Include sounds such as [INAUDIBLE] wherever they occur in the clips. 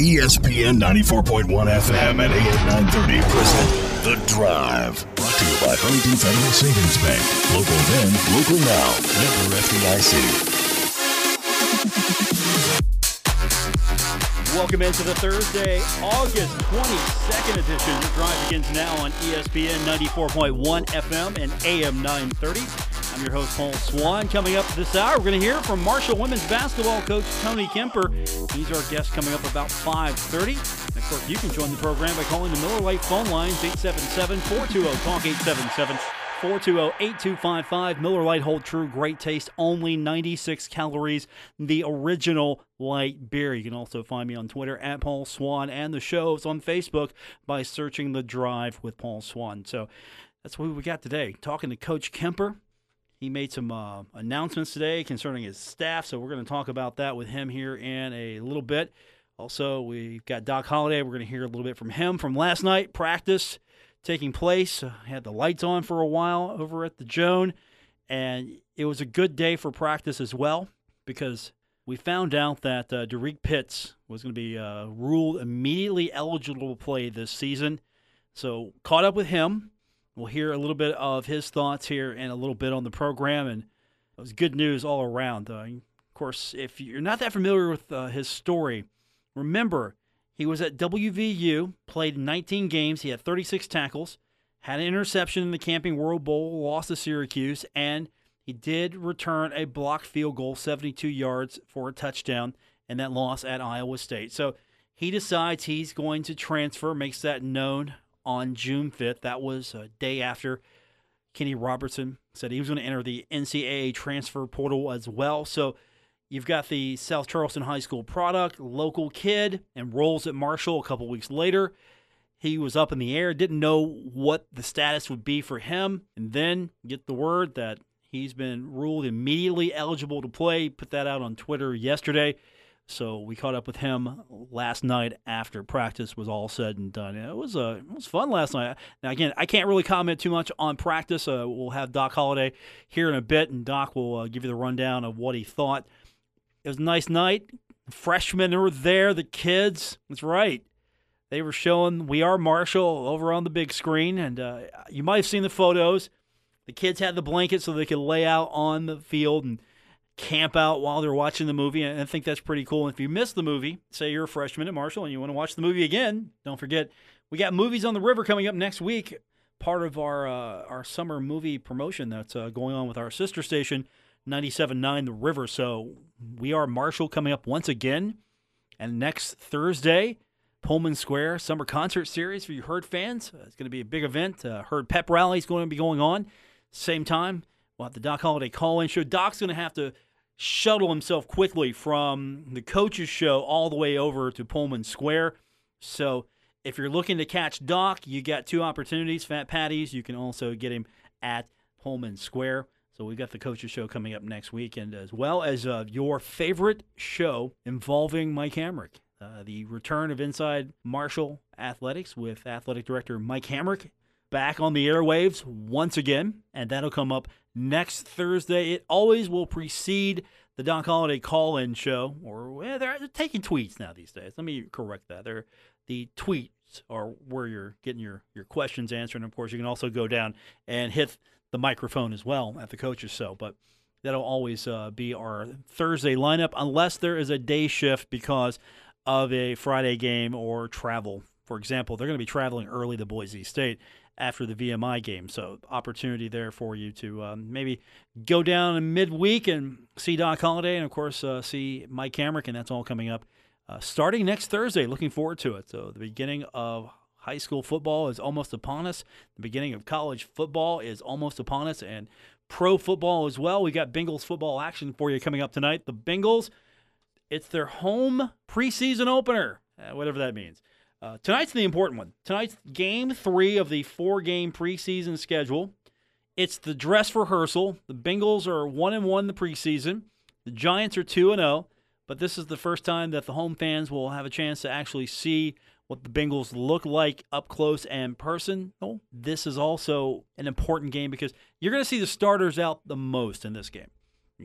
ESPN 94.1 FM and AM 930 present The Drive. Brought to you by Huntington Federal Savings Bank. Local then, local now. Member FDIC. Welcome into the Thursday, August 22nd edition. The drive begins now on ESPN 94.1 FM and AM 930. I'm your host, Paul Swann. Coming up this hour, we're going to hear from Marshall women's basketball coach Tony Kemper. He's our guest coming up about 5.30. Of course, you can join the program by calling the Miller Lite phone lines, 877-420-TALK, 877 420-8255. Miller Lite hold true, great taste, only 96 calories. The original light beer. You can also find me on Twitter at Paul Swann and the shows on Facebook by searching The Drive with Paul Swann. So that's what we got today. Talking to Coach Kemper. He made some uh, announcements today concerning his staff, so we're going to talk about that with him here in a little bit. Also, we've got Doc Holliday. We're going to hear a little bit from him from last night practice taking place. Uh, had the lights on for a while over at the Joan, and it was a good day for practice as well because we found out that uh, Derrek Pitts was going to be uh, ruled immediately eligible to play this season. So caught up with him. We'll hear a little bit of his thoughts here and a little bit on the program, and it was good news all around. Uh, of course, if you're not that familiar with uh, his story, remember he was at WVU, played 19 games. He had 36 tackles, had an interception in the Camping World Bowl, lost to Syracuse, and he did return a blocked field goal, 72 yards for a touchdown, and that loss at Iowa State. So he decides he's going to transfer, makes that known on June 5th. That was a day after Kenny Robinson said he was going to enter the NCAA transfer portal as well. So You've got the South Charleston High School product, local kid, enrolls at Marshall a couple weeks later. He was up in the air, didn't know what the status would be for him, and then get the word that he's been ruled immediately eligible to play. Put that out on Twitter yesterday. So we caught up with him last night after practice was all said and done. It was uh, it was fun last night. Now again, I can't really comment too much on practice. Uh, we'll have Doc Holliday here in a bit, and Doc will uh, give you the rundown of what he thought. It was a nice night. Freshmen were there, the kids. That's right. They were showing We Are Marshall over on the big screen, and uh, you might have seen the photos. The kids had the blanket so they could lay out on the field and camp out while they're watching the movie. And I think that's pretty cool. And if you missed the movie, say you're a freshman at Marshall and you want to watch the movie again, don't forget we got movies on the river coming up next week. Part of our uh, our summer movie promotion that's uh, going on with our sister station, 97.9 The River. So we are Marshall coming up once again. And next Thursday, Pullman Square Summer Concert Series for you Herd fans. Uh, it's going to be a big event. Uh, Herd Pep Rally is going to be going on. Same time, we'll have the Doc Holliday call in show. Doc's going to have to shuttle himself quickly from the coaches show all the way over to Pullman Square. So if you're looking to catch Doc, you got two opportunities. Fat Patties, you can also get him at Pullman Square. So we've got the coaches show coming up next weekend, as well as uh, your favorite show involving Mike Hamrick. Uh, the return of Inside Marshall Athletics with athletic director Mike Hamrick back on the airwaves once again, and that'll come up next Thursday. It always will precede the Don Holliday call-in show, or well, they're, they're taking tweets now these days. Let me correct that. They're the tweets are where you're getting your your questions answered. And of course, you can also go down and hit the microphone as well at the coaches show. But that'll always uh, be our Thursday lineup, unless there is a day shift because of a Friday game or travel. For example, they're going to be traveling early to Boise State after the VMI game. So, opportunity there for you to um, maybe go down in midweek and see Doc Holliday and, of course, uh, see Mike Hamrick, and that's all coming up uh, starting next Thursday. Looking forward to it. So, the beginning of high school football is almost upon us, the beginning of college football is almost upon us, and pro football as well. We got Bengals football action for you coming up tonight. The Bengals, it's their home preseason opener, uh, whatever that means. Uh, tonight's the important one. Tonight's game three of the four game preseason schedule. It's the dress rehearsal. The Bengals are one and one in the preseason. The Giants are two and zero. But this is the first time that the home fans will have a chance to actually see what the Bengals look like up close and personal. This is also an important game because you're going to see the starters out the most in this game.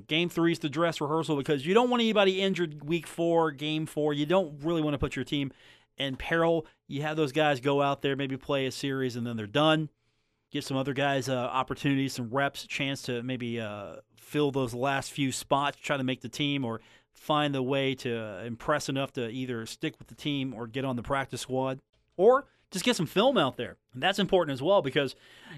Game three is the dress rehearsal because you don't want anybody injured week four, game four. You don't really want to put your team in peril. You have those guys go out there, maybe play a series, and then they're done. Give some other guys uh, opportunities, some reps, chance to maybe uh, fill those last few spots, try to make the team, or find a way to impress enough to either stick with the team or get on the practice squad, or just get some film out there. And that's important as well because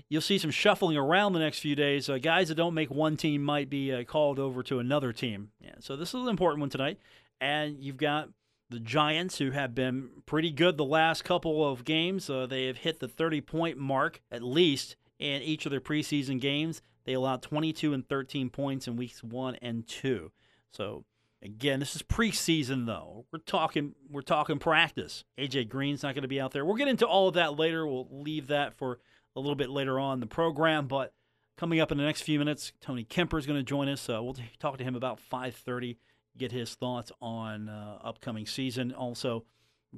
you'll see some shuffling around the next few days. Uh, guys that don't make one team might be uh, called over to another team. Yeah, so this is an important one tonight. And you've got the Giants, who have been pretty good the last couple of games. Uh, they have hit the 30 point mark at least in each of their preseason games. They allowed 22 and 13 points in weeks one and two. So Again, this is preseason though. We're talking we're talking practice. AJ Green's not going to be out there. We'll get into all of that later. We'll leave that for a little bit later on the program, but coming up in the next few minutes, Tony Kemper is going to join us. Uh, we'll talk to him about 5:30, get his thoughts on uh, upcoming season. Also,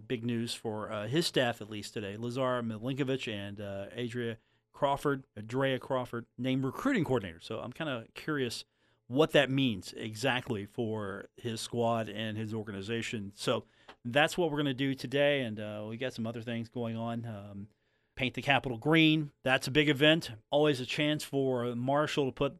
big news for uh, his staff at least today. Lazar Milinkovic and uh, Adria Crawford, Adria Crawford, named recruiting coordinator. So I'm kind of curious what that means exactly for his squad and his organization. So that's what we're going to do today. And uh, we got some other things going on. Um, paint the Capitol green. That's a big event. Always a chance for Marshall to put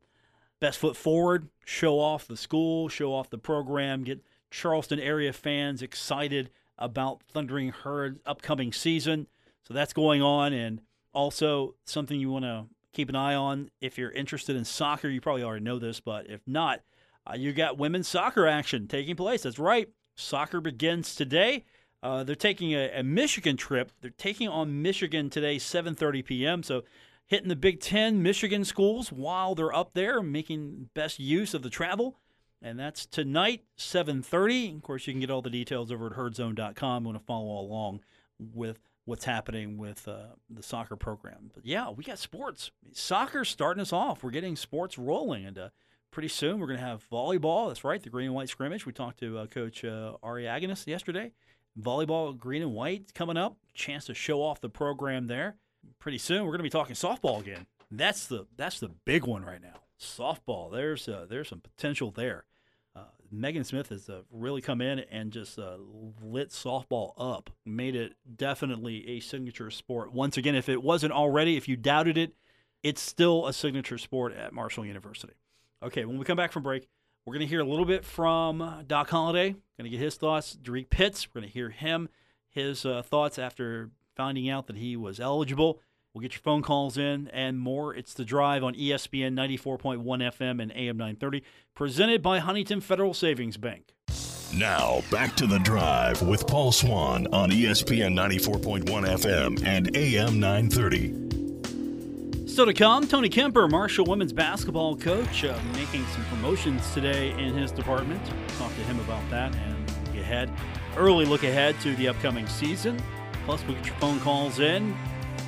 best foot forward, show off the school, show off the program, get Charleston area fans excited about Thundering Herd upcoming season. So that's going on. And also something you want to keep an eye on. If you're interested in soccer, you probably already know this, but if not, uh, you got women's soccer action taking place. That's right. Soccer begins today. Uh, they're taking a, a, Michigan trip. They're taking on Michigan today, 7:30 p.m. So hitting the Big Ten Michigan schools while they're up there, making best use of the travel. And that's tonight, 7:30. Of course, you can get all the details over at herdzone.com. You want to follow along with what's happening with uh, the soccer program. But yeah, we got sports. Soccer starting us off. We're getting sports rolling, and uh, pretty soon we're going to have volleyball. That's right, the green and white scrimmage. We talked to uh, Coach uh, Ari Agnes yesterday. Volleyball, green and white coming up. Chance to show off the program there. Pretty soon we're going to be talking softball again. That's the that's the big one right now. Softball. There's uh, there's some potential there. Uh, Megan Smith has uh, really come in and just uh, lit softball up, made it definitely a signature sport. Once again, if it wasn't already, if you doubted it, it's still a signature sport at Marshall University. Okay, when we come back from break, we're going to hear a little bit from Doc Holliday. Going to get his thoughts. Derrek Pitts, we're going to hear him, his uh, thoughts after finding out that he was eligible. We'll get your phone calls in and more. It's The Drive on ESPN 94.1 FM and AM 930, presented by Huntington Federal Savings Bank. Now, back to The Drive with Paul Swann on ESPN 94.1 FM and AM 930. Still to come, Tony Kemper, Marshall women's basketball coach, uh, making some promotions today in his department. Talk to him about that and look ahead, early look ahead to the upcoming season. Plus, we'll get your phone calls in.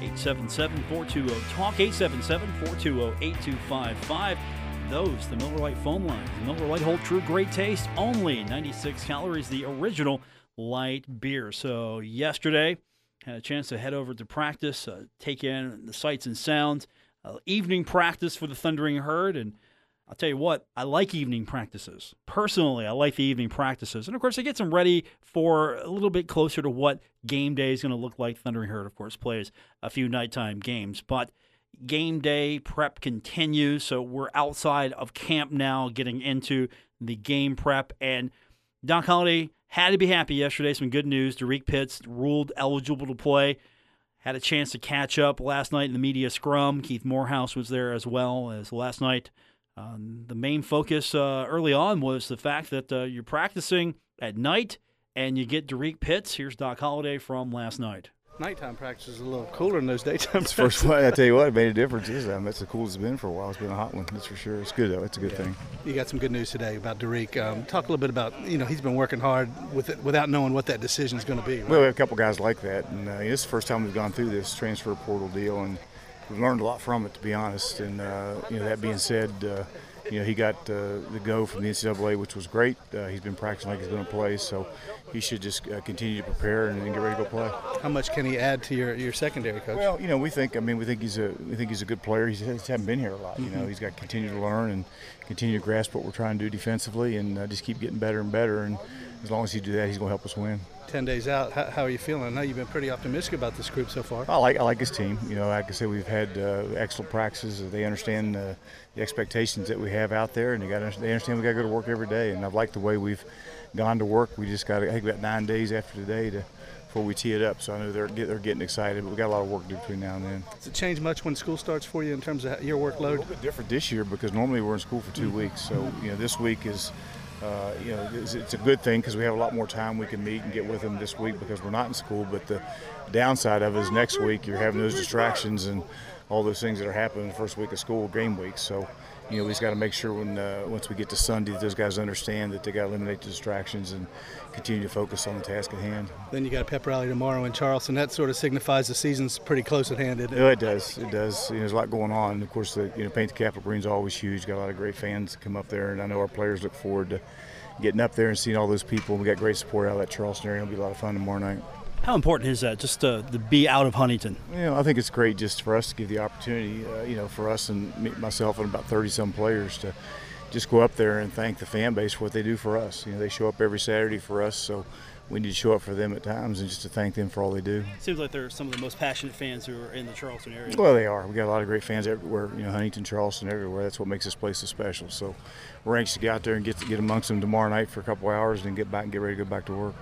877 420 TALK, 877 420 8255. Those, the Miller Lite phone lines. Miller Lite Hold True Great Taste, only 96 calories, the original light beer. So, yesterday, had a chance to head over to practice, uh, take in the sights and sounds, uh, evening practice for the Thundering Herd, and I'll tell you what, I like evening practices. Personally, I like the evening practices. And of course, it gets them ready for a little bit closer to what game day is going to look like. Thundering Herd, of course, plays a few nighttime games. But game day prep continues. So we're outside of camp now, getting into the game prep. And Doc Holliday had to be happy yesterday. Some good news. Derrek Pitts ruled eligible to play. Had a chance to catch up last night in the media scrum. Keith Morehouse was there as well as last night. Um, the main focus uh, early on was the fact that uh, you're practicing at night and you get Derrek Pitts. Here's Doc Holliday from last night. Nighttime practice is a little cooler than those daytime. It's [LAUGHS] first one. I tell you what, it made a difference. Is um, that's the coolest it's been for a while. It's been a hot one, that's for sure. It's good though. It's a good yeah. thing. You got some good news today about Derrek. Um, talk a little bit about you know he's been working hard with it without knowing what that decision is going to be. Right? Well, we have a couple guys like that, and uh, this is the first time we've gone through this transfer portal deal, and we've learned a lot from it, to be honest. And uh, you know that being said. Uh, you know, he got uh, the go from the NCAA, which was great. Uh, he's been practicing like he's going to play, so he should just uh, continue to prepare and, and get ready to go play. How much can he add to your, your secondary coach? Well, you know, we think. I mean, we think he's a we think he's a good player. He's, he hasn't been here a lot. You know, he's got to continue to learn and continue to grasp what we're trying to do defensively, and uh, just keep getting better and better. And as long as he do that, he's going to help us win. Ten days out, how, how, are you feeling? I know you've been pretty optimistic about this group so far. I like I like his team. You know, like I said, we've had uh, excellent practices. They understand uh, the expectations that we have out there, and they got they understand we got to go to work every day. And I've liked the way we've gone to work. We just got I think about nine days after today to before we tee it up. So I know they're get, they're getting excited, but we got a lot of work to do between now and then. Does it change much when school starts for you in terms of your workload? A little bit different this year because normally we're in school for 2 mm-hmm. weeks. So you know this week is. Uh, you know, it's, it's, a good thing because we have a lot more time we can meet and get with them this week because we're not in school. But the downside of it is next week you're having those distractions and all those things that are happening the first week of school, game week. So you know, we just got to make sure when uh, once we get to Sunday, that those guys understand that they got to eliminate the distractions and continue to focus on the task at hand. Then you got a pep rally tomorrow in Charleston. That sort of signifies the season's pretty close at hand. Isn't it? it does. It does. You know, there's a lot going on. Of course, the you know Paint the Capitol Green's always huge. Got a lot of great fans come up there, and I know our players look forward to getting up there and seeing all those people. We got great support out of that Charleston area. It'll be a lot of fun tomorrow night. How important is that, just to, to be out of Huntington? You know, I think it's great just for us to give the opportunity, uh, you know, for us and myself and about 30 some players to just go up there and thank the fan base for what they do for us. You know, they show up every Saturday for us, so we need to show up for them at times and just to thank them for all they do. Seems like they're some of the most passionate fans who are in the Charleston area. Well, they are. We got a lot of great fans everywhere. You know, Huntington, Charleston, everywhere. That's what makes this place so special. So we're anxious to get out there and get to get amongst them tomorrow night for a couple hours and get back and get ready to go back to work.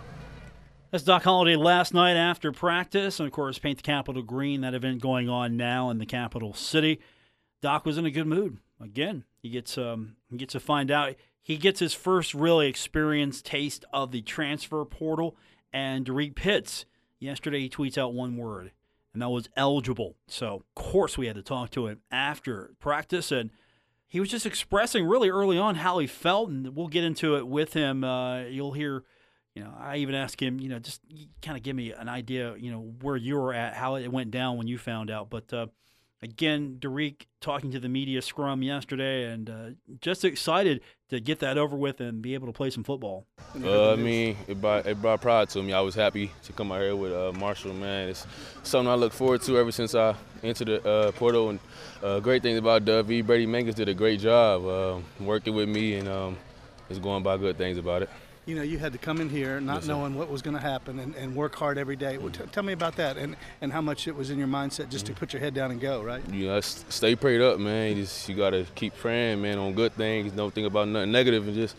That's Doc Holliday last night after practice. And of course, Paint the Capitol Green, that event going on now in the capital city. Doc was in a good mood. Again, he gets um, he gets to find out. He gets his first really experienced taste of the transfer portal. And Derrek Pitts, yesterday he tweets out one word, and that was eligible. So, of course, we had to talk to him after practice. And he was just expressing really early on how he felt. And we'll get into it with him. Uh, you'll hear you know, I even asked him, you know, just kind of give me an idea, you know, where you were at, how it went down when you found out. But uh, again, Derrek talking to the media scrum yesterday, and uh, just excited to get that over with and be able to play some football. Uh, I mean, it brought, it brought pride to me. I was happy to come out here with uh, Marshall. Man, it's something I look forward to ever since I entered the uh, portal. And uh, great thing about Dovey, Brady Mangus did a great job uh, working with me, and um, it's going by good things about it you know, you had to come in here not yes, knowing what was going to happen and, and, work hard every day. Well, t- tell me about that and, and how much it was in your mindset just to mm-hmm. put your head down and go, right? Yeah, stay prayed up, man. You just you got to keep praying, man, on good things. Don't think about nothing negative and just.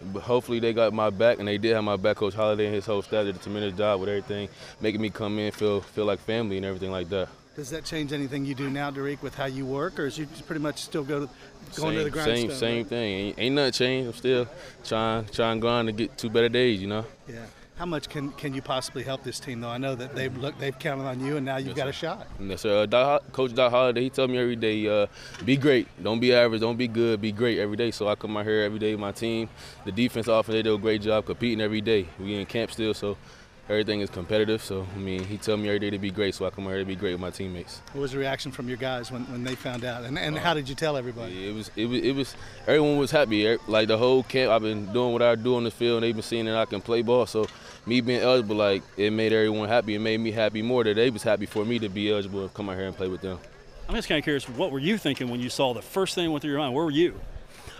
But hopefully they got my back, and they did have my back. Coach Holliday and his whole staff did a tremendous job with everything, making me come in feel feel like family and everything like that. Does that change anything you do now, Derrek, with how you work, or is you pretty much still go to, going same, to the grindstone? Same, same right? thing. Ain't, ain't nothing changed. I'm still trying, trying, grind to get two better days. You know. Yeah. How much can, can you possibly help this team, though? I know that they've look, they've counted on you, and now you've yes, got sir. a shot. Yes, sir. Uh, Doc, Coach Doc Holliday, he told me every day, uh, be great. Don't be average. Don't be good. Be great every day. So I come out here every day with my team. The defense offense, they do a great job competing every day. We in camp still, so everything is competitive. So I mean, he told me every day to be great, so I come here to be great with my teammates. What was the reaction from your guys when, when they found out, and, and uh, how did you tell everybody? It was it was it was everyone was happy. Like the whole camp, I've been doing what I do on the field, and they've been seeing that I can play ball. So me being eligible, like it made everyone happy. It made me happy more that they was happy for me to be eligible to come out here and play with them. I'm just kind of curious, what were you thinking when you saw the first thing went through your mind? Where were you?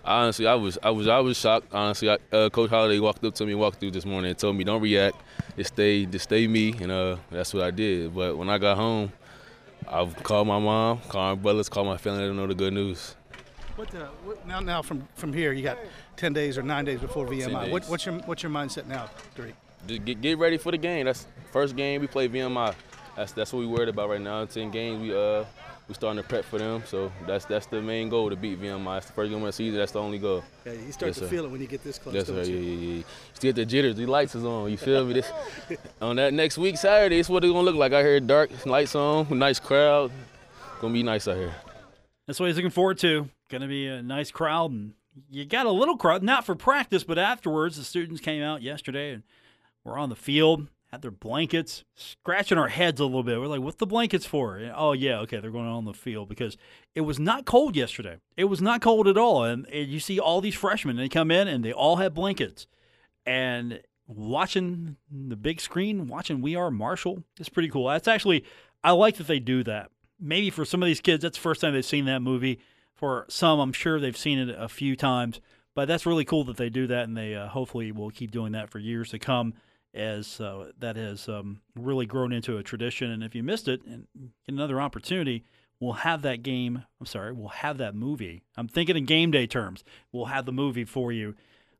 Honestly, I was I was I was shocked. Honestly, I, uh, Coach Holliday walked up to me, walked through this morning, and told me don't react, just stay, just stay me, and uh, that's what I did. But when I got home, I called my mom, called my brothers, called my family to know the good news. What, uh, what, now? Now from from here, you got ten days or nine days before VMI. What, what's your what's your mindset now, Drake? Get, get ready for the game. That's first game we play VMI. That's that's what we worried about right now. Ten games we uh we starting to prep for them. So that's that's the main goal to beat VMI. It's the first game of the season. That's the only goal. Yeah, you start yes, to sir. feel it when you get this close. Yes, sir. You? Yeah, yeah, yeah. Still get the jitters. The lights is on. You feel me? This [LAUGHS] on that next week Saturday. It's what it's gonna look like. I hear dark lights on, nice crowd. Gonna be nice out here. That's what he's looking forward to. Gonna be a nice crowd, and you got a little crowd, not for practice, but afterwards. The students came out yesterday and were on the field had their blankets, scratching our heads a little bit. We're like, what's the blankets for? And, oh, yeah, okay, they're going on the field because it was not cold yesterday. It was not cold at all. And, and you see all these freshmen, they come in and they all have blankets. And watching the big screen, watching We Are Marshall, it's pretty cool. That's actually, I like that they do that. Maybe for some of these kids, that's the first time they've seen that movie. For some, I'm sure they've seen it a few times. But that's really cool that they do that, and they uh, hopefully will keep doing that for years to come as uh, that has um, really grown into a tradition. And if you missed it and get another opportunity, we'll have that game. I'm sorry, we'll have that movie. I'm thinking in game day terms. We'll have the movie for you.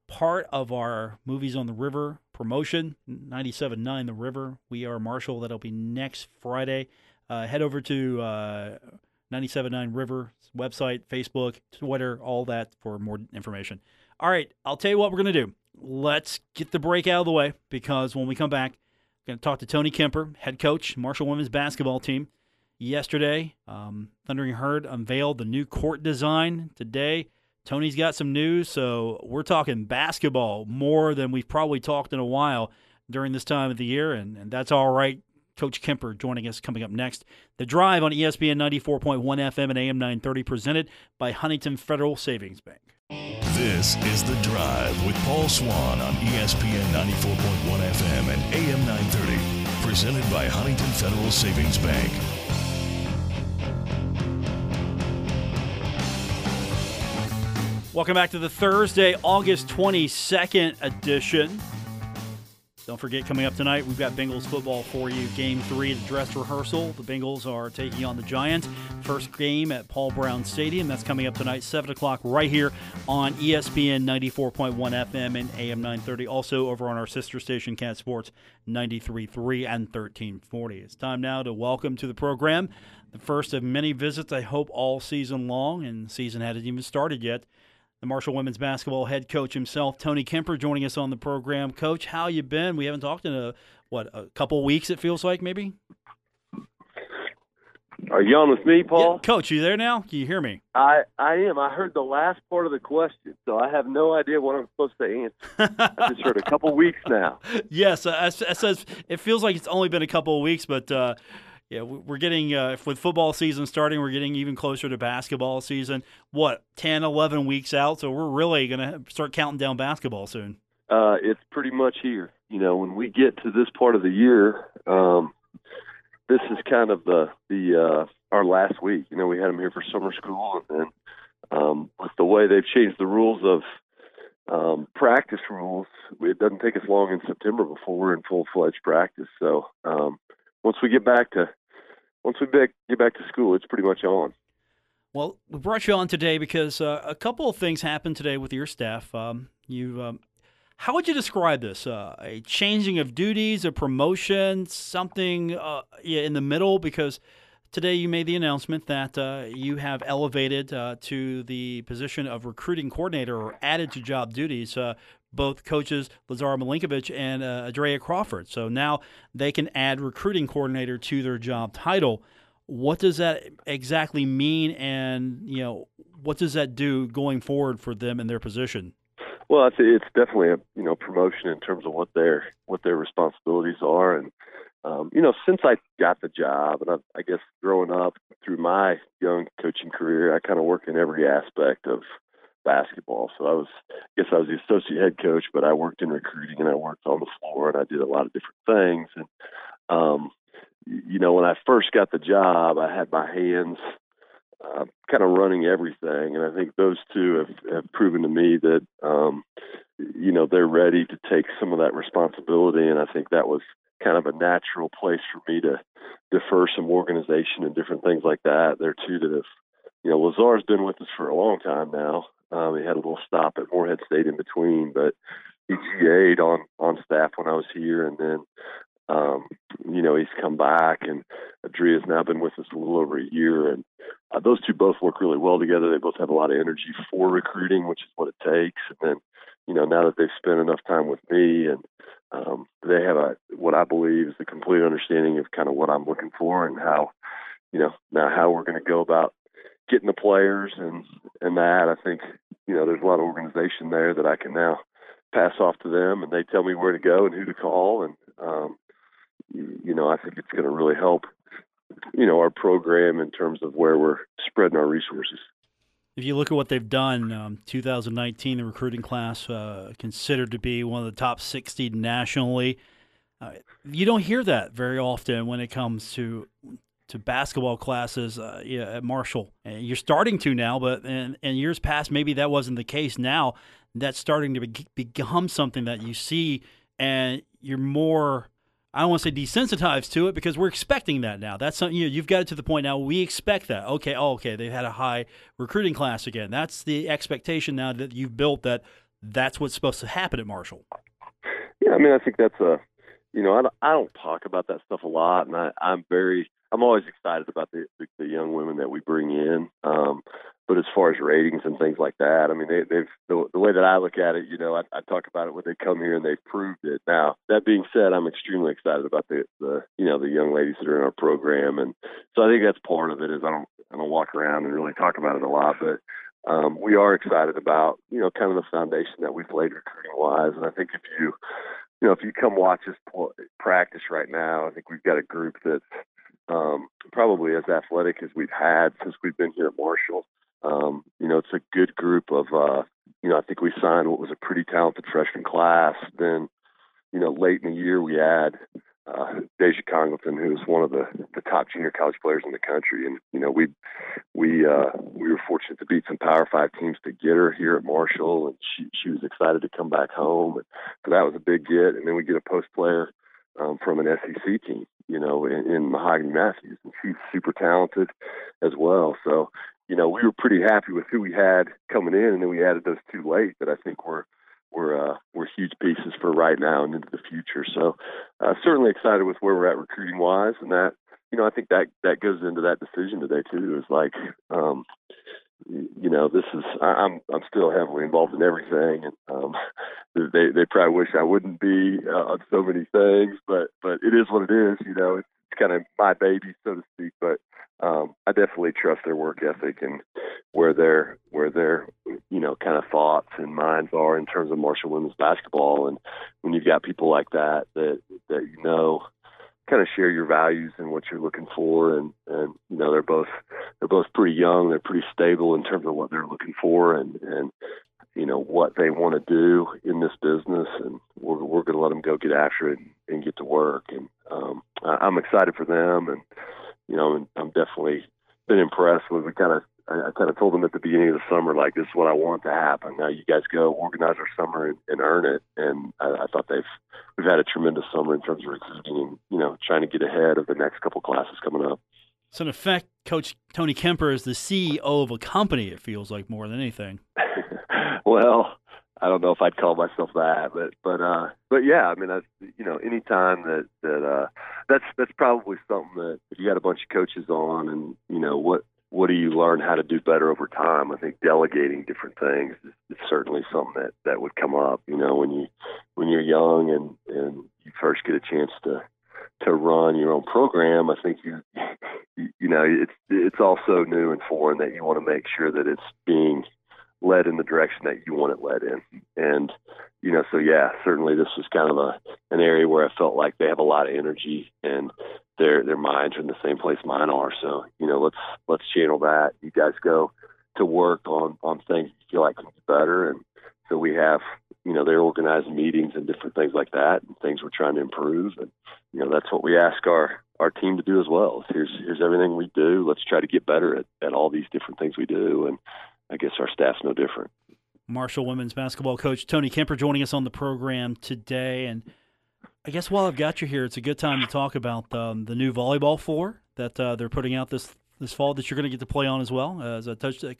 Part of our Movies on the River promotion, 97.9 The River. We are Marshall. That'll be next Friday. Uh, head over to uh, 97.9 River website, Facebook, Twitter, all that for more information. All right, I'll tell you what we're going to do let's get the break out of the way because when we come back, I'm going to talk to Tony Kemper, head coach, Marshall women's basketball team. Yesterday, um, Thundering Herd unveiled the new court design. Today, Tony's got some news, so we're talking basketball more than we've probably talked in a while during this time of the year, and, and that's all right. Coach Kemper joining us coming up next. The Drive on ESPN 94.1 FM and AM 930, presented by Huntington Federal Savings Bank. This is The Drive with Paul Swann on ESPN 94.1 FM and AM 930. Presented by Huntington Federal Savings Bank. Welcome back to the Thursday, August 22nd edition don't forget, coming up tonight, we've got Bengals football for you. Game three, the dress rehearsal. The Bengals are taking on the Giants. First game at Paul Brown Stadium. That's coming up tonight, 7 o'clock, right here on ESPN 94.1 FM and AM 930. Also over on our sister station, Cat Sports 93.3 and 1340. It's time now to welcome to the program the first of many visits, I hope, all season long, and season hasn't even started yet the Marshall women's basketball head coach himself, Tony Kemper, joining us on the program. Coach, how you been? We haven't talked in a what a couple weeks. It feels like maybe. Are you on with me, Paul? Yeah, Coach, you there now? Can you hear me? I I am. I heard the last part of the question, so I have no idea what I'm supposed to answer. I just heard a couple [LAUGHS] weeks now. Yes, uh, it says it feels like it's only been a couple of weeks, but. Uh, yeah, we're getting uh, with football season starting, we're getting even closer to basketball season. What 10, 11 weeks out, so we're really going to start counting down basketball soon. Uh, it's pretty much here. You know, when we get to this part of the year, um, this is kind of the the uh, our last week. You know, we had them here for summer school, and then um, with the way they've changed the rules of um, practice rules, it doesn't take us long in September before we're in full fledged practice. So um, once we get back to once we back, get back to school, it's pretty much on. Well, we brought you on today because uh, a couple of things happened today with your staff. Um, you, um, how would you describe this? Uh, a changing of duties, a promotion, something uh, in the middle? Because today you made the announcement that uh, you have elevated uh, to the position of recruiting coordinator or added to job duties uh, both coaches Lazar Milinkovic and uh, Adria Crawford. So now they can add recruiting coordinator to their job title. What does that exactly mean, and you know what does that do going forward for them in their position? Well, it's, it's definitely a you know promotion in terms of what their what their responsibilities are, and um, you know since I got the job, and I, I guess growing up through my young coaching career, I kind of work in every aspect of basketball. So I was, I guess I was the associate head coach, but I worked in recruiting and I worked on the floor and I did a lot of different things. And, um, you know, when I first got the job, I had my hands uh, kind of running everything. And I think those two have, have proven to me that, um, you know, they're ready to take some of that responsibility. And I think that was kind of a natural place for me to defer some organization and different things like that. They're two that have, you know, Lazar's been with us for a long time now, um, he had a little stop at Morehead State in between, but he GA'd on on staff when I was here, and then um, you know he's come back, and Adria's now been with us a little over a year, and uh, those two both work really well together. They both have a lot of energy for recruiting, which is what it takes. And then you know now that they've spent enough time with me, and um, they have a what I believe is a complete understanding of kind of what I'm looking for and how you know now how we're going to go about getting the players and and that. I think you know there's a lot of organization there that I can now pass off to them, and they tell me where to go and who to call, and um, know, I think it's going to really help, you know, our program in terms of where we're spreading our resources. If you look at what they've done, um, 2019, the recruiting class uh, considered to be one of the top 60 nationally. Uh, you don't hear that very often when it comes to to basketball classes uh, yeah, at Marshall. And you're starting to now, but in, in, years past, maybe that wasn't the case. Now that's starting to be, become something that you see, and you're more. I don't want to say desensitized to it because we're expecting that now. That's something you know, you've got it to the point now. We expect that. Okay, oh, okay, they've had a high recruiting class again. That's the expectation now that you've built that. That's what's supposed to happen at Marshall. Yeah, I mean, I think that's a you know, I don't, talk about that stuff a lot, and I, I'm very, I'm always excited about the, the, the young women that we bring in. Um, but as far as ratings and things like that, I mean, they, they've the, the way that I look at it, you know, I, I talk about it when they come here and they've proved it. Now, that being said, I'm extremely excited about the, the, you know, the young ladies that are in our program, and so I think that's part of it. Is I don't, I don't walk around and really talk about it a lot, but um, we are excited about, you know, kind of the foundation that we've laid recruiting wise. And I think if you you know, if you come watch us practice right now, I think we've got a group that's um, probably as athletic as we've had since we've been here at Marshall. Um, you know, it's a good group of, uh, you know, I think we signed what was a pretty talented freshman class. Then, you know, late in the year we had uh, Deja Congleton, who was one of the, the top junior college players in the country, and you know we we uh, we were fortunate to beat some Power Five teams to get her here at Marshall, and she she was excited to come back home, and so that was a big get. And then we get a post player um, from an SEC team, you know, in, in Mahogany Matthews, and she's super talented as well. So you know we were pretty happy with who we had coming in, and then we added those two late that I think were were uh, were huge pieces for right now and into the future. So uh, certainly excited with where we're at recruiting wise, and that you know I think that that goes into that decision today too. Is like um, you know this is I'm I'm still heavily involved in everything, and um, they they probably wish I wouldn't be uh, on so many things, but but it is what it is. You know, it's, kind of my baby, so to speak. But um, I definitely trust their work ethic and where their where their you know kind of thoughts and minds are in terms of Marshall women's basketball. And when you've got people like that that that you know kind of share your values and what you're looking for, and and you know they're both they're both pretty young, they're pretty stable in terms of what they're looking for, and and you know what they want to do in this business, and we're we're going to let them go get after it and, and get to work. And um, I, I'm excited for them and you know, I'm definitely been impressed with. We kind of, I, I kind of told them at the beginning of the summer, like, this is what I want to happen. Now you guys go organize our summer and, and earn it. And I, I thought they've, we've had a tremendous summer in terms of recruiting and, you know, trying to get ahead of the next couple classes coming up. So in effect, Coach Tony Kemper is the CEO of a company. It feels like more than anything. [LAUGHS] well, I don't know if I'd call myself that, but but uh, but yeah, I mean, that's you know, anytime that that uh, that's that's probably something that if you got a bunch of coaches on, and you know what what do you learn how to do better over time? I think delegating different things is, is certainly something that that would come up. You know, when you when you're young and and you first get a chance to to run your own program, I think you you know it's it's also new and foreign that you want to make sure that it's being led in the direction that you want it led in. And, you know, so yeah, certainly this was kind of a an area where I felt like they have a lot of energy and their their minds are in the same place mine are. So, you know, let's let's channel that. You guys go to work on on things you feel like can be better and so we have you know they're organizing meetings and different things like that and things we're trying to improve and you know that's what we ask our our team to do as well here's here's everything we do let's try to get better at, at all these different things we do and I guess our staff's no different. Marshall women's basketball coach Tony Kemper joining us on the program today, and I guess while I've got you here, it's a good time to talk about um, the new volleyball floor that uh, they're putting out this this fall that you're going to get to play on as well. Uh, as I touched, uh, I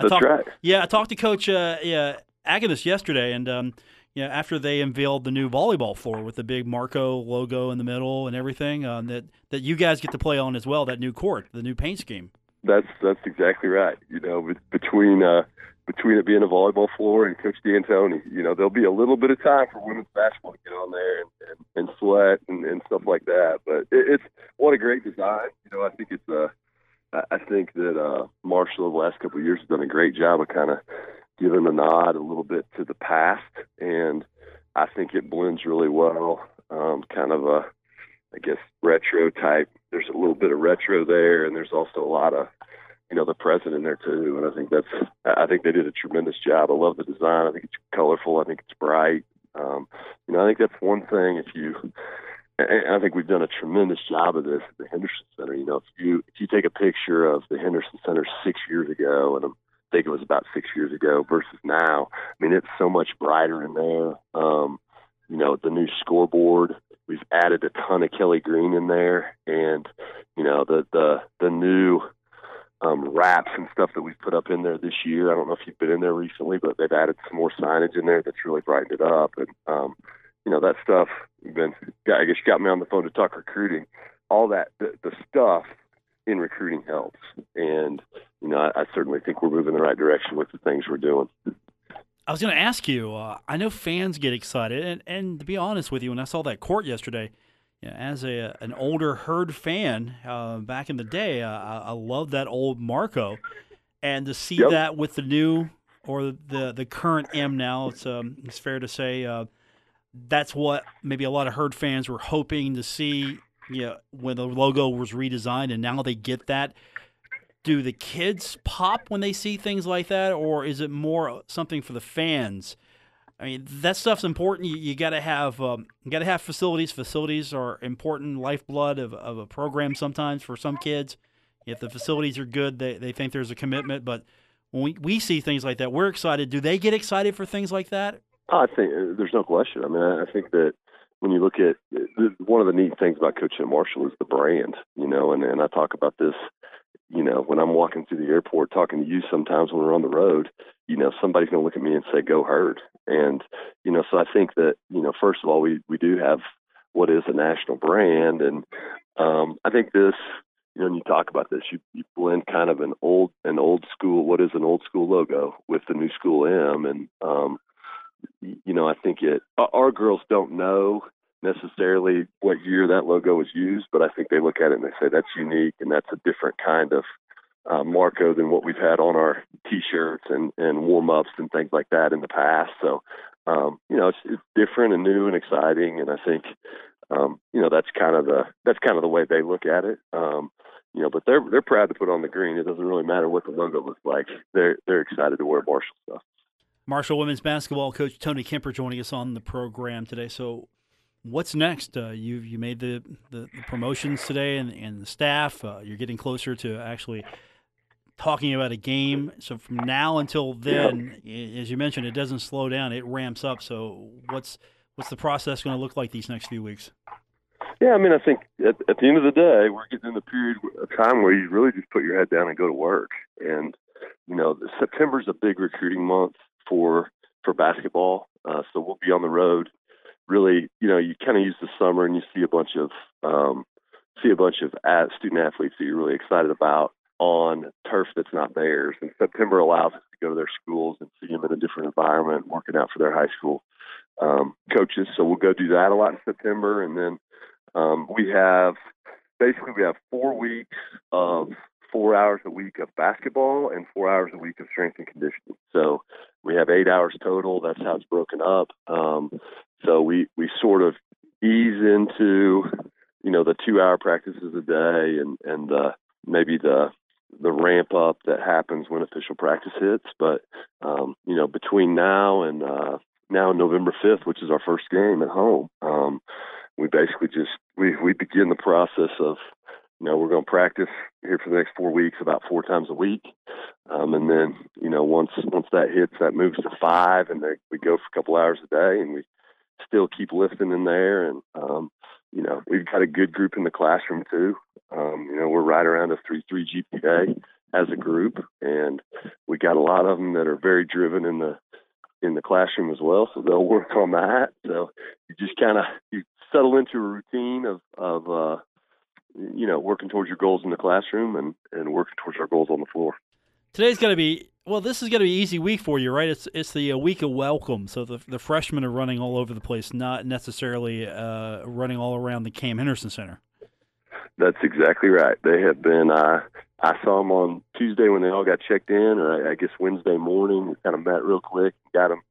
That's talked, right. Yeah, I talked to Coach uh, yeah, Agnes yesterday, and um, yeah, after they unveiled the new volleyball floor with the big Marco logo in the middle and everything, um, that that you guys get to play on as well. That new court, the new paint scheme. That's that's exactly right. You know, between uh, between it being a volleyball floor and Coach D'Antoni, you know, there'll be a little bit of time for women's basketball to get on there and, and, and sweat and, and stuff like that. But it, it's what a great design. You know, I think it's uh, I think that uh, Marshall the last couple of years has done a great job of kind of giving a nod a little bit to the past, and I think it blends really well. Um, kind of a I guess retro type. Little bit of retro there, and there's also a lot of you know the present in there too. And I think that's I think they did a tremendous job. I love the design. I think it's colorful. I think it's bright. Um, you know, I think that's one thing. If you, I think we've done a tremendous job of this at the Henderson Center. You know, if you if you take a picture of the Henderson Center six years ago, and I think it was about six years ago versus now, I mean, it's so much brighter in there. Um, you know, the new scoreboard. We've added a ton of Kelly Green in there, and you know the the the new um, wraps and stuff that we've put up in there this year. I don't know if you've been in there recently, but they've added some more signage in there that's really brightened it up. And um, you know that stuff. Been, I guess, you got me on the phone to talk recruiting. All that, the, the stuff in recruiting helps, and you know, I, I certainly think we're moving in the right direction with the things we're doing. I was going to ask you. Uh, I know fans get excited, and, and to be honest with you, when I saw that court yesterday, you know, as a an older herd fan uh, back in the day, I, I love that old Marco, and to see Yep. that with the new or the the current M now, it's um, it's fair to say uh, that's what maybe a lot of herd fans were hoping to see. You know, when the logo was redesigned, and now they get that. Do the kids pop when they see things like that, or is it more something for the fans? I mean, that stuff's important. You, you got to have um, got to have facilities. Facilities are important lifeblood of, of a program. Sometimes for some kids, if the facilities are good, they, they think there's a commitment. But when we, we see things like that, we're excited. Do they get excited for things like that? I think uh, there's no question. I mean, I think that when you look at one of the neat things about coaching Marshall is the brand, you know, and, and I talk about this, you know, when I'm walking through the airport talking to you sometimes when we're on the road, you know, somebody's going to look at me and say, go herd. And, you know, so I think that, you know, first of all, we, we do have what is a national brand. And um, I think this, you know, when you talk about this, you, you blend kind of an old, an old school, what is an old school logo with the new school M. And, um, you know, I think it, our- our girls don't know necessarily what year that logo was used, but I think they look at it and they say that's unique and that's a different kind of uh, Marco than what we've had on our T-shirts and and warm ups and things like that in the past. So, um, you know, it's, it's different and new and exciting, and I think, um, you know, that's kind of the that's kind of the way they look at it. Um, you know, but they're they're proud to put on the green. It doesn't really matter what the logo looks like. They're they're excited to wear Marshall stuff. Marshall women's basketball coach Tony Kemper joining us on the program today. So, what's next? Uh, you you made the, the, the promotions today, and, and the staff. Uh, you're getting closer to actually talking about a game. So from now until then, i- as you mentioned, it doesn't slow down; it ramps up. So, what's what's the process going to look like these next few weeks? Yeah, I mean, I think at, at the end of the day, we're getting in the period of time where you really just put your head down and go to work. And you know, September is a big recruiting month for for basketball, uh, so we'll be on the road. Really, you know, you kind of use the summer and you see a bunch of um, see a bunch of at, student athletes that you're really excited about on turf that's not theirs. And September allows us to go to their schools and see them in a different environment, working out for their high school um, coaches. So we'll go do that a lot in September, and then um, we have basically we have four weeks of four hours a week of basketball and four hours a week of strength and conditioning. So we have eight hours total. That's how it's broken up. Um, so we we sort of ease into you know the two hour practices a day and and uh, maybe the the ramp up that happens when official practice hits. But um, you know between now and uh, now November fifth, which is our first game at home. Um, we basically just we we begin the process of you know we're going to practice here for the next four weeks about four times a week um, and then you know once once that hits that moves to five and we go for a couple hours a day and we still keep lifting in there and um, you know we've got a good group in the classroom too um, you know we're right around a three three GPA as a group and we got a lot of them that are very driven in the in the classroom as well so they'll work on that so you just kind of you settle into a routine of of uh, you know working towards your goals in the classroom and and working towards our goals on the floor. Today's going to be well. This is going to be an easy week for you, right? It's it's the uh, week of welcome, so the the freshmen are running all over the place, not necessarily uh, running all around the Cam Henderson Center. That's exactly right. They have been. Uh, I saw them on Tuesday when they all got checked in, or I, I guess Wednesday morning. Kind of met real quick, got them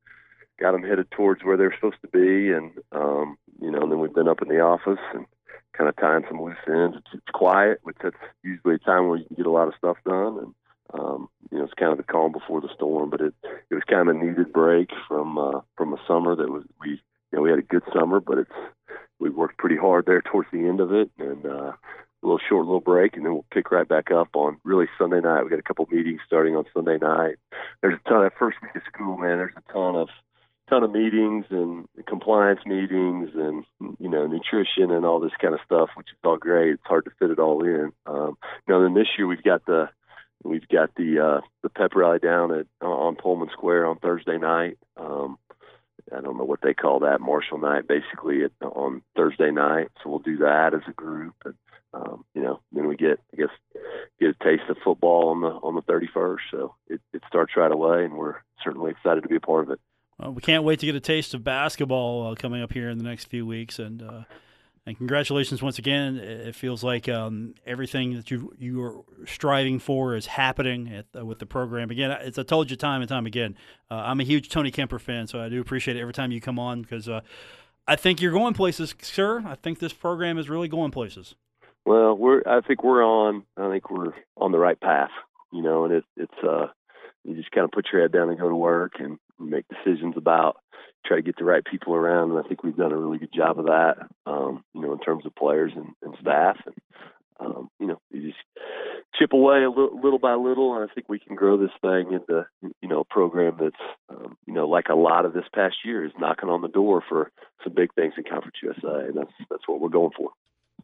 got them headed towards where they're supposed to be, and um, you know, and then we've been up in the office and kind of tying some loose ends. It's, it's quiet, which that's usually a time where you can get a lot of stuff done, and um, you know it's kind of the calm before the storm. But it it was kind of a needed break from uh, from a summer that was we you know we had a good summer, but it's we worked pretty hard there towards the end of it, and uh, a little short little break, and then we'll pick right back up on really Sunday night. We got a couple meetings starting on Sunday night. There's a ton of first week of school, man. There's a ton of ton of meetings and compliance meetings and you know nutrition and all this kind of stuff, which is all great. It's hard to fit it all in. Um, know, then this year we've got the we've got the uh, the pep rally down at on Pullman Square on Thursday night. Um, I don't know what they call that Marshall night, basically at, on Thursday night. So we'll do that as a group, and um, you know, then we get I guess get a taste of football on the on the 31st. So it, it starts right away, and we're certainly excited to be a part of it. Well, we can't wait to get a taste of basketball uh, coming up here in the next few weeks, and uh, and congratulations once again. It feels like um, everything that you you are striving for is happening at, uh, with the program. Again, as I told you time and time again, uh, I'm a huge Tony Kemper fan, so I do appreciate it every time you come on because uh, I think you're going places, sir. I think this program is really going places. Well, we're I think we're on I think we're on the right path, you know, and it, it's uh you just kind of put your head down and go to work and make decisions about try to get the right people around and I think we've done a really good job of that um you know in terms of players and, and staff and um you know you just chip away a little, little by little and I think we can grow this thing into you know a program that's um, you know like a lot of this past year is knocking on the door for some big things in Conference USA and that's that's what we're going for.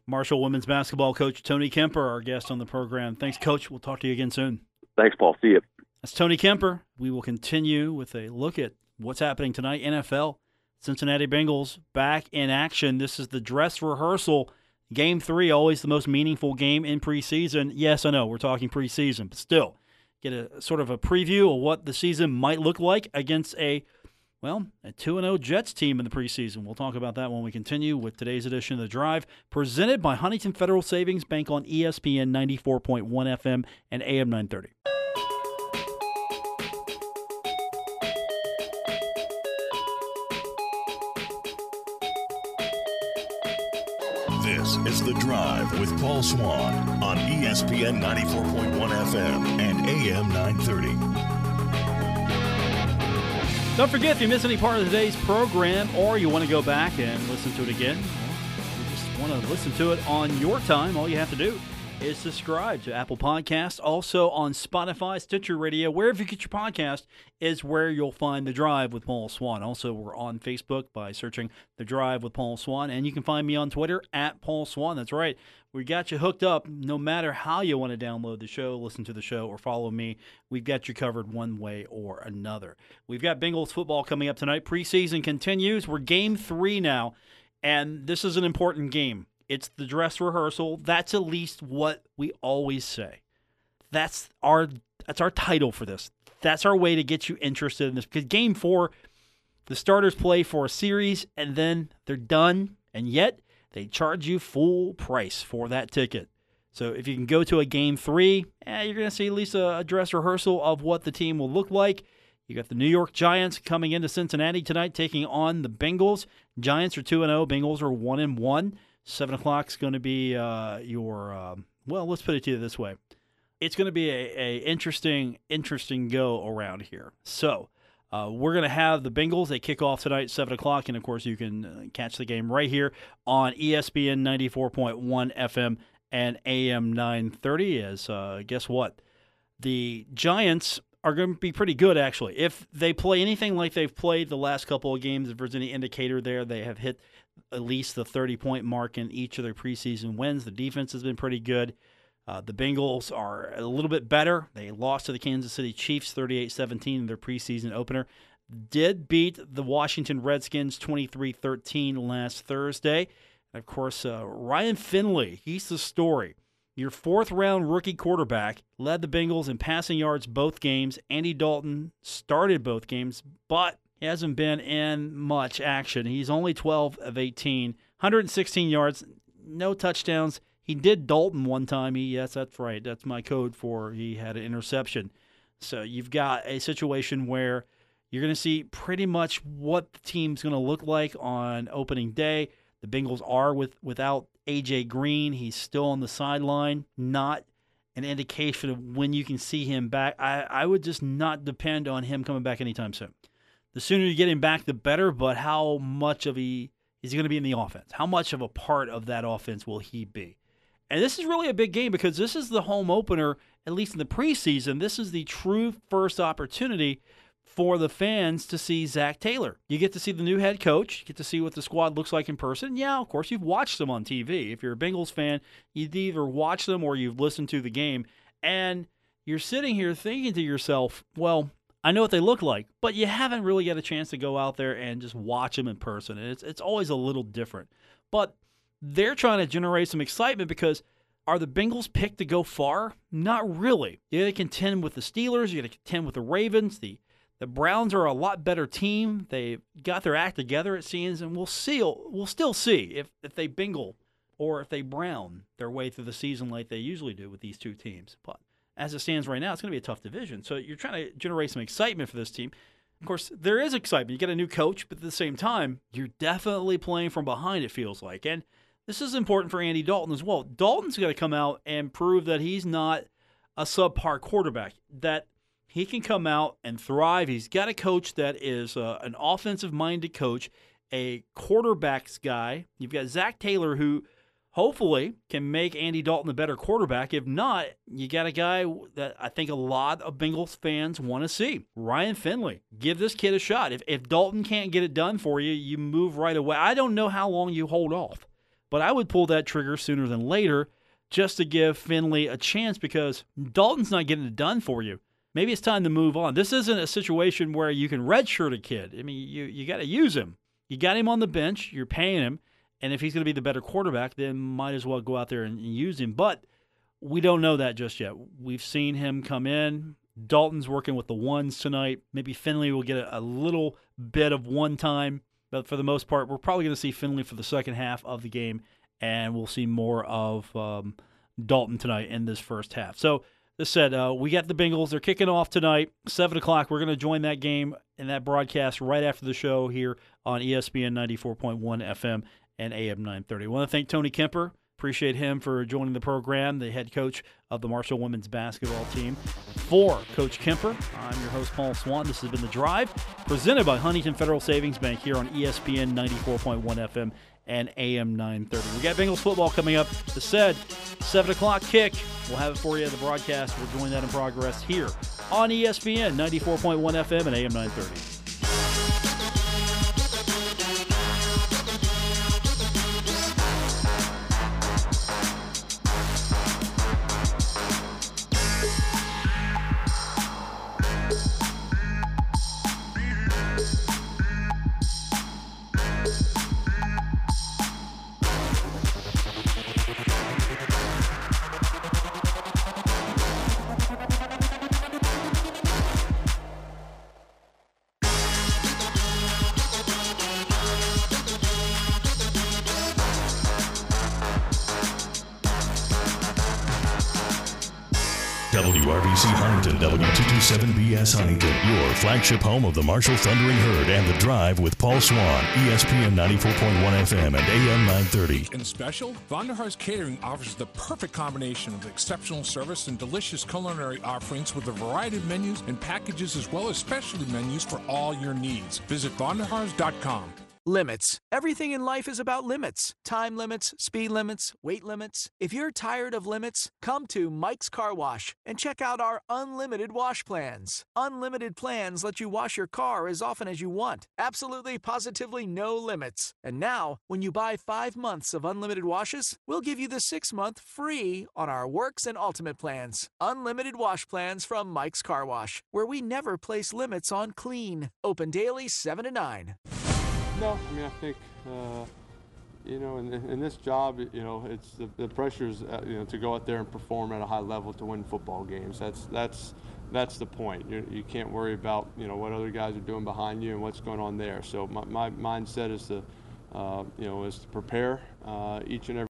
Marshall women's basketball coach Tony Kemper, our guest on the program. Thanks, Coach. We'll talk to you again soon. Thanks, Paul. See you. That's Tony Kemper. We will continue with a look at what's happening tonight. NFL, Cincinnati Bengals back in action. This is the dress rehearsal. Game three, always the most meaningful game in preseason. Yes, I know we're talking preseason, but still, get a sort of a preview of what the season might look like against a well, a 2 0 Jets team in the preseason. We'll talk about that when we continue with today's edition of The Drive, presented by Huntington Federal Savings Bank on ESPN 94.1 FM and AM 930. This is The Drive with Paul Swann on ESPN 94.1 FM and AM 930. Don't forget, if you miss any part of today's program or you want to go back and listen to it again, you just want to listen to it on your time, all you have to do is subscribe to Apple Podcast. Also on Spotify, Stitcher Radio, wherever you get your podcast is where you'll find The Drive with Paul Swann. Also, we're on Facebook by searching The Drive with Paul Swann, and you can find me on Twitter at Paul Swann. That's right. We got you hooked up no matter how you want to download the show, listen to the show, or follow me. We've got you covered one way or another. We've got Bengals football coming up tonight. Preseason continues. We're game three now, and this is an important game. It's the dress rehearsal. That's at least what we always say. That's our that's our title for this. That's our way to get you interested in this because game 4 the starters play for a series and then they're done and yet they charge you full price for that ticket. So if you can go to a game 3, eh, you're going to see at least a, a dress rehearsal of what the team will look like. You got the New York Giants coming into Cincinnati tonight, taking on the Bengals. Giants are two and zero. Bengals are one and one. Seven o'clock is going to be uh, your um, well. Let's put it to you this way: it's going to be a, a interesting, interesting go around here. So. Uh, we're going to have the Bengals. They kick off tonight, 7 o'clock. And of course, you can uh, catch the game right here on ESPN 94.1 FM and AM 930. As uh, guess what? The Giants are going to be pretty good, actually. If they play anything like they've played the last couple of games, if there's any indicator there, they have hit at least the 30 point mark in each of their preseason wins. The defense has been pretty good. Uh, the Bengals are a little bit better. They lost to the Kansas City Chiefs 38 17 in their preseason opener. Did beat the Washington Redskins 23 13 last Thursday. And of course, uh, Ryan Finley, he's the story. Your fourth round rookie quarterback led the Bengals in passing yards both games. Andy Dalton started both games, but he hasn't been in much action. He's only 12 of 18, 116 yards, no touchdowns. He did Dalton one time. He yes, that's right. That's my code for he had an interception. So you've got a situation where you're going to see pretty much what the team's going to look like on opening day. The Bengals are with without AJ Green, he's still on the sideline, not an indication of when you can see him back. I, I would just not depend on him coming back anytime soon. The sooner you get him back, the better. But how much of he is he going to be in the offense? How much of a part of that offense will he be? And this is really a big game because this is the home opener, at least in the preseason. This is the true first opportunity for the fans to see Zac Taylor. You get to see the new head coach, you get to see what the squad looks like in person. Yeah, of course, you've watched them on TV. If you're a Bengals fan, you've either watched them or you've listened to the game. And you're sitting here thinking to yourself, well, I know what they look like, but you haven't really got a chance to go out there and just watch them in person. And it's, it's always a little different. But they're trying to generate some excitement because are the Bengals picked to go far? Not really. You got to contend with the Steelers. You got to contend with the Ravens. The the Browns are a lot better team. They got their act together, it seems, and we'll see. We'll still see if if they bingle or if they brown their way through the season like they usually do with these two teams. But as it stands right now, it's going to be a tough division. So you're trying to generate some excitement for this team. Of course, there is excitement. You get a new coach, but at the same time, you're definitely playing from behind. It feels like, and this is important for Andy Dalton as well. Dalton's got to come out and prove that he's not a subpar quarterback, that he can come out and thrive. He's got a coach that is uh, an offensive minded coach, a quarterbacks guy. You've got Zac Taylor, who hopefully can make Andy Dalton a better quarterback. If not, you got a guy that I think a lot of Bengals fans want to see Ryan Finley. Give this kid a shot. If, if Dalton can't get it done for you, you move right away. I don't know how long you hold off. But I would pull that trigger sooner than later just to give Finley a chance because Dalton's not getting it done for you. Maybe it's time to move on. This isn't a situation where you can redshirt a kid. I mean, you, you got to use him. You got him on the bench, you're paying him, and if he's going to be the better quarterback, then might as well go out there and, and use him. But we don't know that just yet. We've seen him come in. Dalton's working with the ones tonight. Maybe Finley will get a, a little bit of one time but for the most part, we're probably going to see Finley for the second half of the game, and we'll see more of um, Dalton tonight in this first half. So, this said, uh, we got the Bengals. They're kicking off tonight, 7 o'clock. We're going to join that game and that broadcast right after the show here on ESPN 94.1 FM and AM 930. I want to thank Tony Kemper Appreciate him for joining the program, the head coach of the Marshall women's basketball team. For Coach Kemper, I'm your host, Paul Swann. This has been The Drive, presented by Huntington Federal Savings Bank here on ESPN 94.1 FM and AM 930. We got Bengals football coming up. The said 7 o'clock kick. We'll have it for you at the broadcast. We'll join that in progress here on ESPN 94.1 FM and AM 930. W227BS Huntington, your flagship home of the Marshall Thundering Herd and The Drive with Paul Swann, ESPN 94.1 FM and AM 930. In special, Vonderhaar's Catering offers the perfect combination of exceptional service and delicious culinary offerings with a variety of menus and packages as well as specialty menus for all your needs. Visit Vonderhaars.com. Limits. Everything in life is about limits. Time limits, speed limits, weight limits. If you're tired of limits, come to Mike's Car Wash and check out our unlimited wash plans. Unlimited plans let you wash your car as often as you want. Absolutely, positively no limits. And now, when you buy five months of unlimited washes, we'll give you the six month free on our Works and Ultimate plans. Unlimited wash plans from Mike's Car Wash, where we never place limits on clean. Open daily 7 to 9. No, I mean I think uh, you know in, in, this job, you know it's the, the pressures uh, you know to go out there and perform at a high level to win football games. That's that's that's the point. You, you can't worry about you know what other guys are doing behind you and what's going on there. So my, my mindset is to uh, you know is to prepare uh, each and every